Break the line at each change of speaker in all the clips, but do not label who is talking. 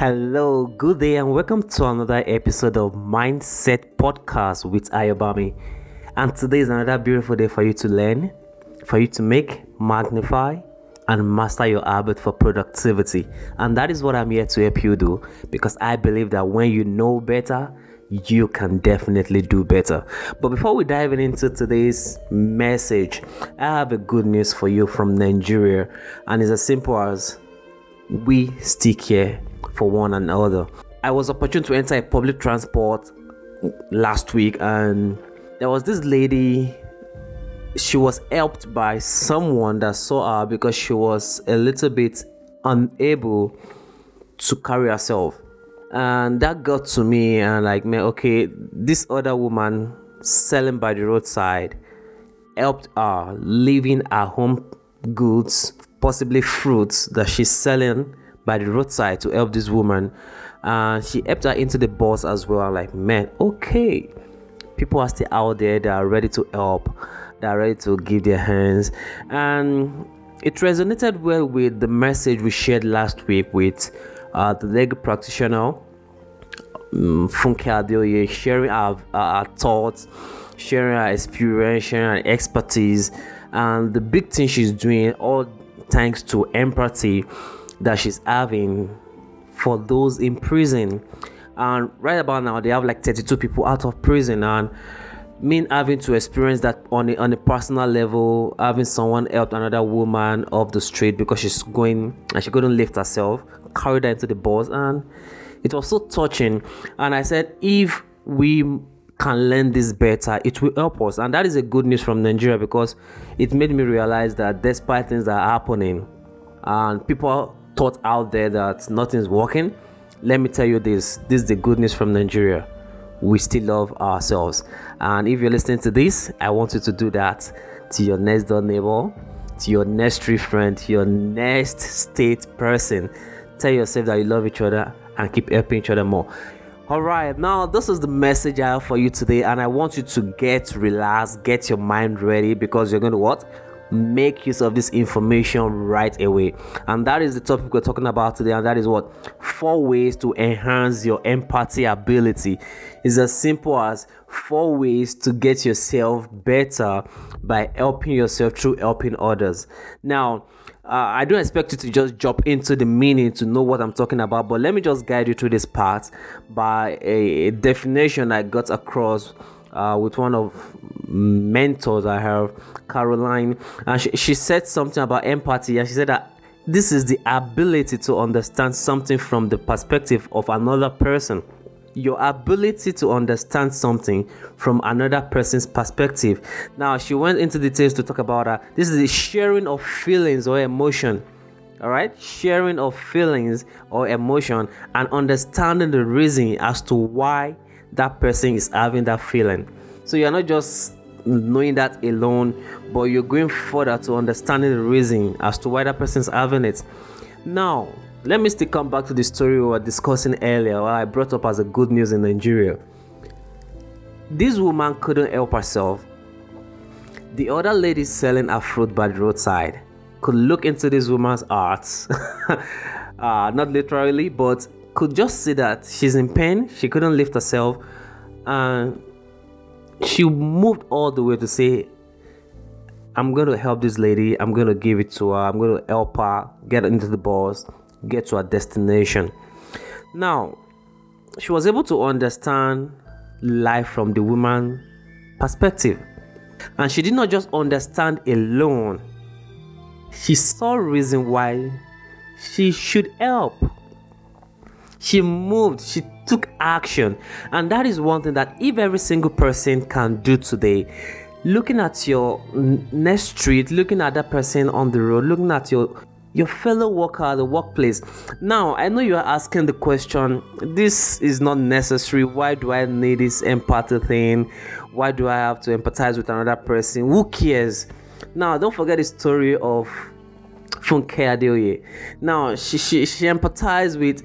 Hello, good day, and welcome to another episode of Mindset Podcast with Ayobami. And today is another beautiful day for you to learn, for you to make, magnify, and master your habit for productivity. And that is what I'm here to help you do because I believe that when you know better, you can definitely do better. But before we dive into today's message, I have a good news for you from Nigeria, and it's as simple as we stick here for one another. I was opportune to enter a public transport last week, and there was this lady. She was helped by someone that saw her because she was a little bit unable to carry herself and that got to me and like man okay this other woman selling by the roadside helped her leaving her home goods possibly fruits that she's selling by the roadside to help this woman. And she helped her into the bus as well. I'm like man okay. People are still out there that are ready to help that are ready to give their hands. And it resonated well with the message we shared last week with uh, the legal practitioner um, Funke Adeoye, sharing our, our, thoughts, sharing our experience, sharing our expertise, and the big thing she's doing, all thanks to empathy that she's having for those in prison. And right about now, they have like 32 people out of prison, and me having to experience that on a, on a personal level, having someone help another woman off the street because she's going and she couldn't lift herself, carried her into the bus, and it was so touching. And I said, if we can learn this better, it will help us. And that is a good news from Nigeria because it made me realize that despite things that are happening and people thought out there that nothing's working, let me tell you this this is the good news from Nigeria. We still love ourselves. And if you're listening to this, I want you to do that to your next door neighbor, to your next friend, your next state person. Tell yourself that you love each other and keep helping each other more. All right, now this is the message I have for you today, and I want you to get relaxed, get your mind ready because you're going to what? Make use of this information right away. And that is the topic we're talking about today, and that is what? Four ways to enhance your empathy ability. It's as simple as four ways to get yourself better by helping yourself through helping others. Now, uh, I don't expect you to just jump into the meaning to know what I'm talking about, but let me just guide you through this part by a, a definition I got across uh, with one of mentors I have, Caroline, and she, she said something about empathy, and she said that this is the ability to understand something from the perspective of another person your ability to understand something from another person's perspective. Now, she went into details to talk about that. This is the sharing of feelings or emotion. All right, sharing of feelings or emotion and understanding the reason as to why that person is having that feeling. So you're not just knowing that alone, but you're going further to understanding the reason as to why that person is having it. Now, let me still come back to the story we were discussing earlier, where I brought up as a good news in Nigeria. This woman couldn't help herself. The other lady selling her fruit by the roadside could look into this woman's heart, uh, not literally, but could just see that she's in pain, she couldn't lift herself, and she moved all the way to say, I'm going to help this lady, I'm going to give it to her, I'm going to help her get into the bus get to her destination. Now, she was able to understand life from the woman perspective. And she did not just understand alone. She saw reason why she should help. She moved, she took action. And that is one thing that if every single person can do today, looking at your next street, looking at that person on the road, looking at your your fellow worker at the workplace. Now, I know you are asking the question this is not necessary. Why do I need this empathy thing? Why do I have to empathize with another person? Who cares? Now, don't forget the story of Funke Adeoye. Now, she, she, she empathized with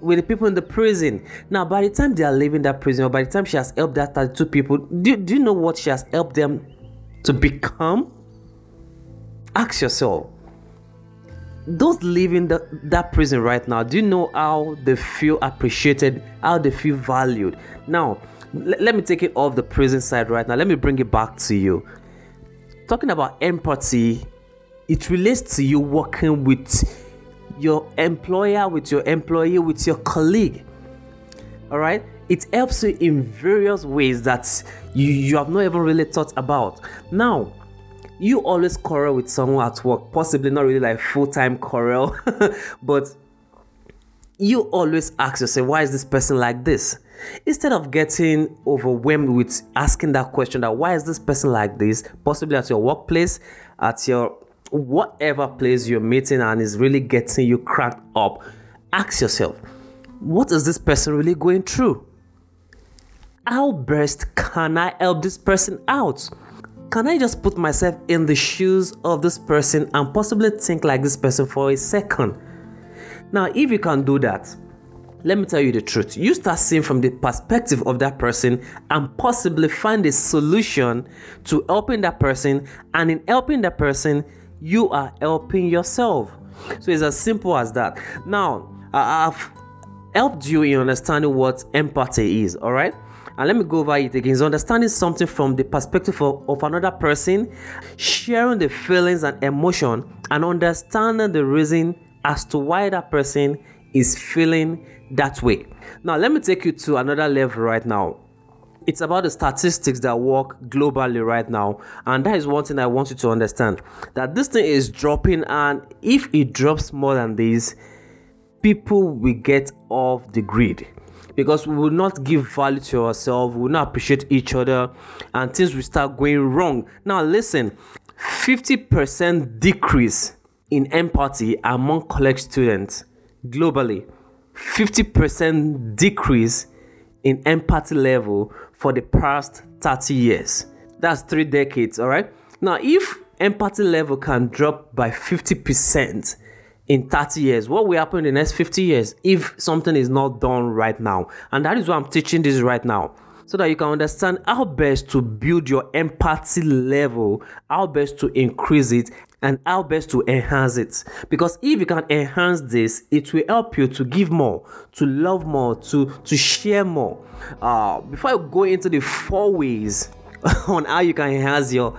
with the people in the prison. Now, by the time they are leaving that prison, or by the time she has helped that 32 people, do, do you know what she has helped them to become? Ask yourself those living the, that prison right now, do you know how they feel appreciated, how they feel valued? Now, l- let me take it off the prison side right now. Let me bring it back to you. Talking about empathy, it relates to you working with your employer, with your employee, with your colleague. All right, it helps you in various ways that you, you have not even really thought about. Now, you always quarrel with someone at work, possibly not really like full time quarrel, but you always ask yourself, why is this person like this? Instead of getting overwhelmed with asking that question, that why is this person like this, possibly at your workplace, at your whatever place you're meeting, and is really getting you cracked up, ask yourself, what is this person really going through? How best can I help this person out? Can I just put myself in the shoes of this person and possibly think like this person for a second? Now, if you can do that, let me tell you the truth. You start seeing from the perspective of that person and possibly find a solution to helping that person. And in helping that person, you are helping yourself. So it's as simple as that. Now, I've helped you in understanding what empathy is, all right? And let me go over it again. It's understanding something from the perspective of, of another person, sharing the feelings and emotion, and understanding the reason as to why that person is feeling that way. Now, let me take you to another level right now. It's about the statistics that work globally right now, and that is one thing I want you to understand that this thing is dropping, and if it drops more than this, people will get off the grid because we will not give value to ourselves, we will not appreciate each other, and things will start going wrong. Now, listen 50% decrease in empathy among college students globally, 50% decrease in empathy level for the past 30 years. That's three decades, all right? Now, if empathy level can drop by 50%, in 30 years what will happen in the next 50 years if something is not done right now and that is why i'm teaching this right now so that you can understand how best to build your empathy level how best to increase it and how best to enhance it because if you can enhance this it will help you to give more to love more to to share more uh, before i go into the four ways on how you can enhance your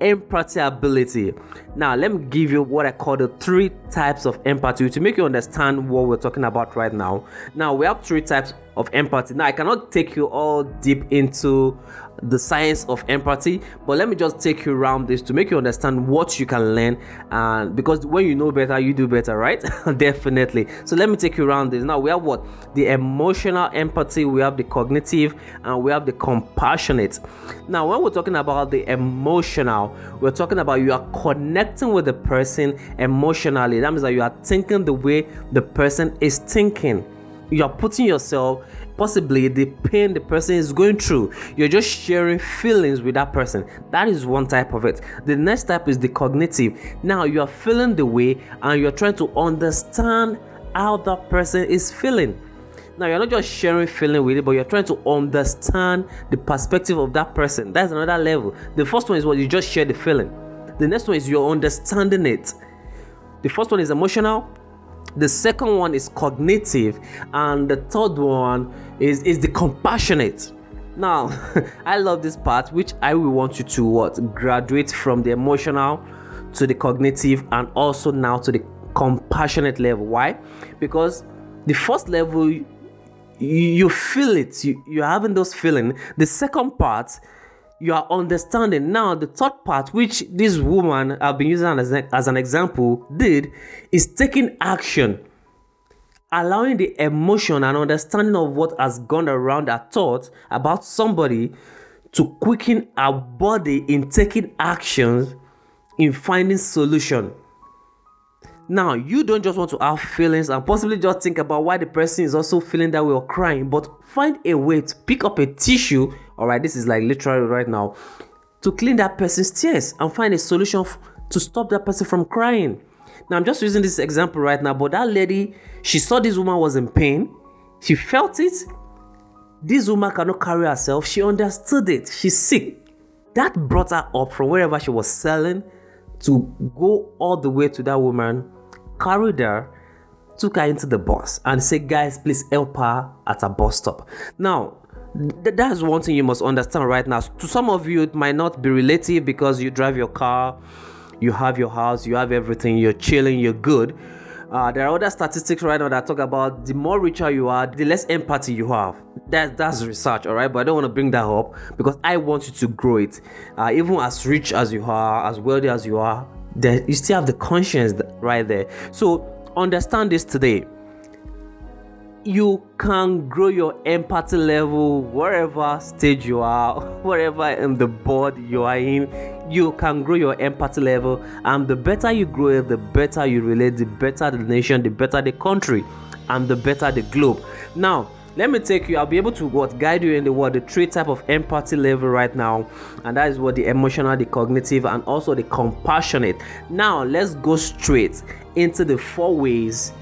empathy ability. Now, let me give you what I call the three types of empathy to make you understand what we're talking about right now. Now, we have three types of empathy. Now, I cannot take you all deep into the science of empathy, but let me just take you around this to make you understand what you can learn. And because when you know better, you do better, right? Definitely. So, let me take you around this. Now, we have what the emotional empathy, we have the cognitive, and we have the compassionate. Now, when we're talking about the emotional, we're talking about you are connecting with the person emotionally. That means that you are thinking the way the person is thinking you are putting yourself possibly the pain the person is going through you're just sharing feelings with that person. That is one type of it. The next type is the cognitive. Now you are feeling the way and you're trying to understand how that person is feeling. Now you're not just sharing feeling with it but you're trying to understand the perspective of that person. That's another level. The first one is what? You just share the feeling. The next one is you're understanding it. The first one is emotional the second one is cognitive and the third one is is the compassionate. Now i love this part which i will want you to what graduate from the emotional to the cognitive and also now to the compassionate level. Why? Because the first level you, you feel it. You, you're having those feeling. The second part you are understanding. Now the third part which this woman i've been using as, as an example did is taking action. Allowing the emotion and understanding of what has gone around her thought about somebody to quicken our body in taking actions in finding solution. Now you don't just want to have feelings and possibly just think about why the person is also feeling that way or crying but find a way to pick up a tissue all right this is like literally right now. To clean that person's tears and find a solution f- to stop that person from crying. Now i'm just using this example right now but that lady she saw this woman was in pain. She felt it. This woman cannot carry herself. She understood it. She's sick. That brought her up from wherever she was selling to go all the way to that woman carried her, took her into the bus, and said, Guys, please help her at a bus stop. Now, th- that's one thing you must understand right now. To some of you, it might not be relative because you drive your car, you have your house, you have everything, you're chilling, you're good. Uh, there are other statistics right now that talk about the more richer you are, the less empathy you have. That that's research, all right. But I don't want to bring that up because I want you to grow it. Uh, even as rich as you are, as wealthy as you are, there you still have the conscience right there. So understand this today you can grow your empathy level wherever stage you are, wherever in the board you are in. You can grow your empathy level, and the better you grow it, the better you relate, the better the nation, the better the country, and the better the globe. Now, let me take you i'll be able to what guide you in the word the three type of empathy level right now and that is what the emotional the cognitive and also the compassionate now let's go straight into the four ways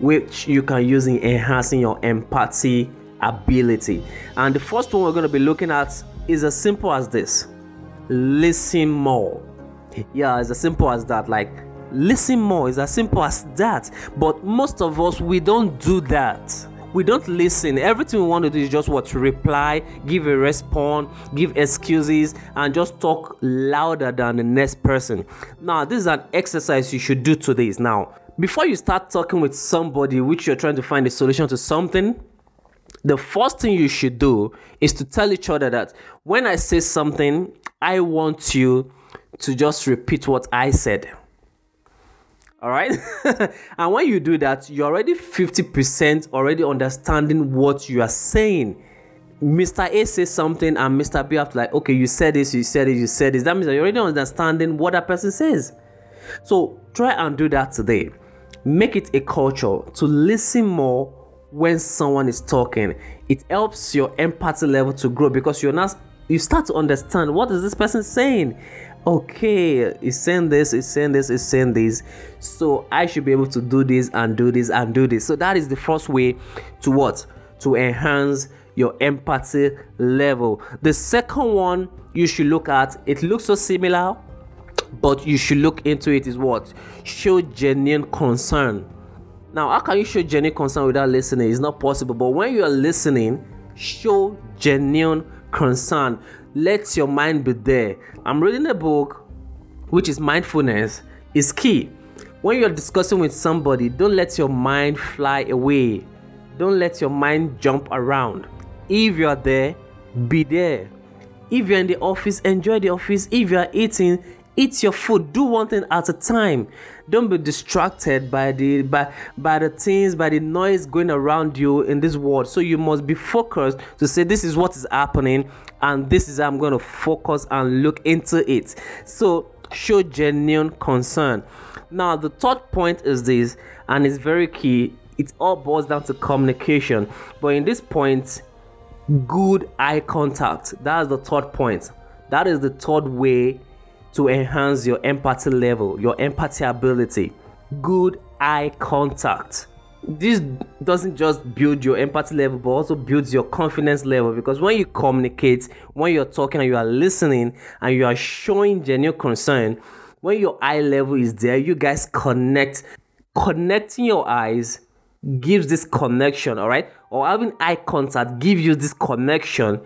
which you can use in enhancing your empathy ability. And the first one we're going to be looking at is as simple as this listen more. Yeah, it's as simple as that. Like, listen more is as simple as that. But most of us, we don't do that. We don't listen. Everything we want to do is just what to reply, give a response, give excuses, and just talk louder than the next person. Now, this is an exercise you should do today. Now, before you start talking with somebody which you're trying to find a solution to something, the first thing you should do is to tell each other that when I say something, I want you to just repeat what I said. All right. and when you do that, you're already 50% already understanding what you are saying. Mr. A says something and Mr. B to like, okay, you said this, you said it, you said this. That means that you're already understanding what that person says. So try and do that today make it a culture to listen more when someone is talking. It helps your empathy level to grow because you're not you start to understand what is this person saying. Okay he's saying this he's saying this he's saying this. So i should be able to do this and do this and do this. So that is the first way to what? To enhance your empathy level. The second one you should look at it looks so similar but you should look into it is what? Show genuine concern. Now how can you show genuine concern without listening? It's not possible but when you are listening show genuine concern. Let your mind be there. I'm reading a book which is mindfulness is key. When you're discussing with somebody don't let your mind fly away. Don't let your mind jump around. If you're there be there. If you're in the office enjoy the office. If you're eating eat your food. Do one thing at a time. Don't be distracted by the by by the things by the noise going around you in this world. So you must be focused to say this is what is happening and this is i'm going to focus and look into it. So show genuine concern. Now the third point is this and it's very key. It all boils down to communication. But in this point good eye contact. That's the third point. That is the third way to enhance your empathy level, your empathy ability. Good eye contact. This doesn't just build your empathy level, but also builds your confidence level because when you communicate, when you're talking and you are listening and you are showing genuine concern, when your eye level is there, you guys connect. Connecting your eyes gives this connection, all right? Or having eye contact gives you this connection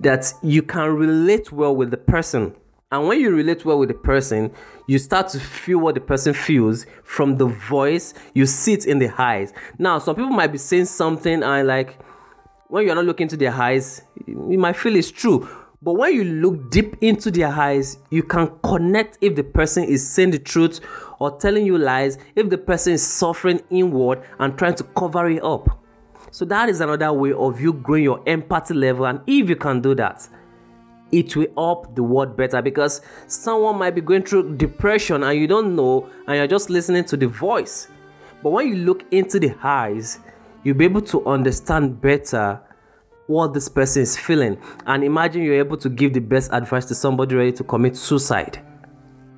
that you can relate well with the person. And when you relate well with the person, you start to feel what the person feels from the voice, you see it in the eyes. Now, some people might be saying something and like when you're not looking into their eyes, you might feel it's true. But when you look deep into their eyes, you can connect if the person is saying the truth or telling you lies, if the person is suffering inward and trying to cover it up. So that is another way of you growing your empathy level. And if you can do that, it will up the word better because someone might be going through depression and you don't know and you're just listening to the voice. But when you look into the eyes, you'll be able to understand better what this person is feeling. And imagine you're able to give the best advice to somebody ready to commit suicide.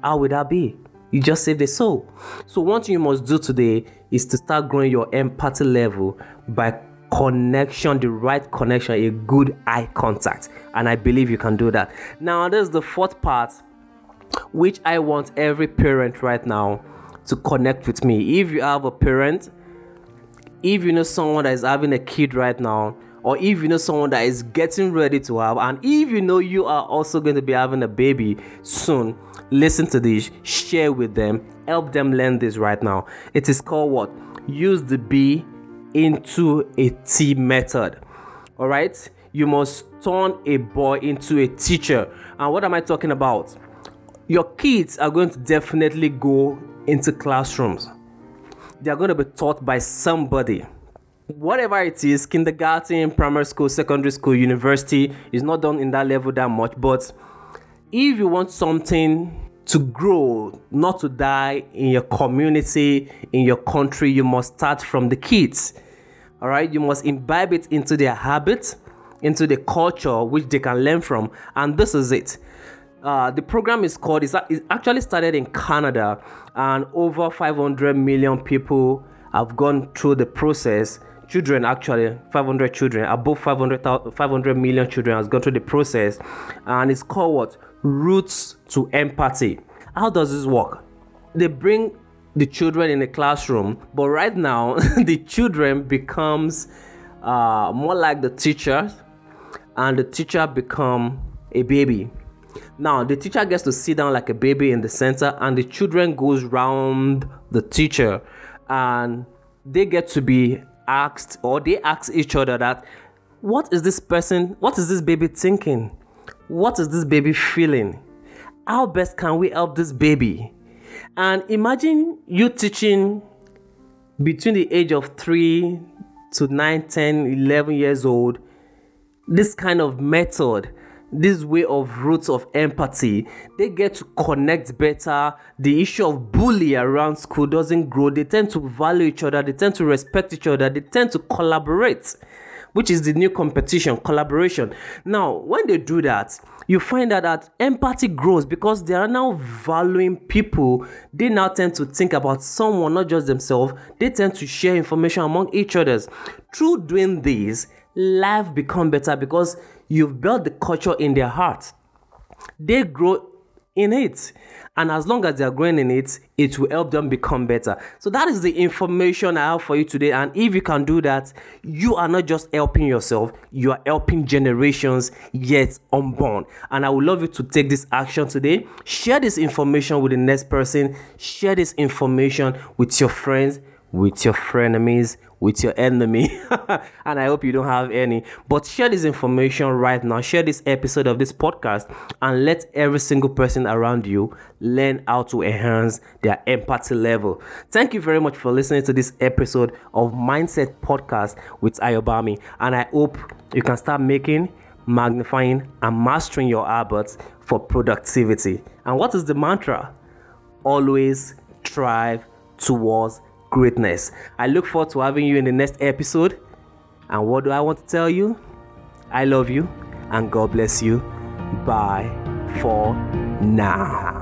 How would that be? You just saved a soul. So, one thing you must do today is to start growing your empathy level by connection, the right connection, a good eye contact. And I believe you can do that. Now, there's the fourth part, which I want every parent right now to connect with me. If you have a parent, if you know someone that is having a kid right now, or if you know someone that is getting ready to have, and if you know you are also going to be having a baby soon, listen to this, share with them, help them learn this right now. It is called what? Use the B into a T method. All right, you must turn a boy into a teacher. And what am I talking about? Your kids are going to definitely go into classrooms. They are going to be taught by somebody. Whatever it is, kindergarten, primary school, secondary school, university is not done in that level that much. But if you want something to grow, not to die in your community, in your country, you must start from the kids. All right, you must imbibe it into their habits, into the culture which they can learn from, and this is it. Uh, the program is called, it's, it actually started in Canada, and over 500 million people have gone through the process. Children, actually, 500 children, above 500, 500 million children has gone through the process, and it's called what? Roots to Empathy. How does this work? They bring the children in the classroom but right now the children becomes uh, more like the teacher and the teacher become a baby. Now the teacher gets to sit down like a baby in the center and the children goes round the teacher and they get to be asked or they ask each other that what is this person what is this baby thinking? What is this baby feeling? How best can we help this baby and imagine you teaching between the age of 3 to 9, 10, 11 years old this kind of method this way of roots of empathy they get to connect better. The issue of bully around school doesn't grow. They tend to value each other. They tend to respect each other. They tend to collaborate which is the new competition collaboration. Now when they do that you find out that empathy grows because they are now valuing people. They now tend to think about someone not just themselves. They tend to share information among each others. Through doing this life become better because you've built the culture in their heart. They grow in it. And as long as they are growing in it it will help them become better. So that is the information i have for you today. And if you can do that you are not just helping yourself you are helping generations yet unborn. And i would love you to take this action today. Share this information with the next person. Share this information with your friends with your frenemies with your enemy. And i hope you don't have any. But share this information right now. Share this episode of this podcast and let every single person around you learn how to enhance their empathy level. Thank you very much for listening to this episode of mindset podcast with ayobami. And i hope you can start making magnifying and mastering your habits for productivity. And what is the mantra? Always strive towards greatness. I look forward to having you in the next episode. And what do I want to tell you? I love you and God bless you. Bye for now.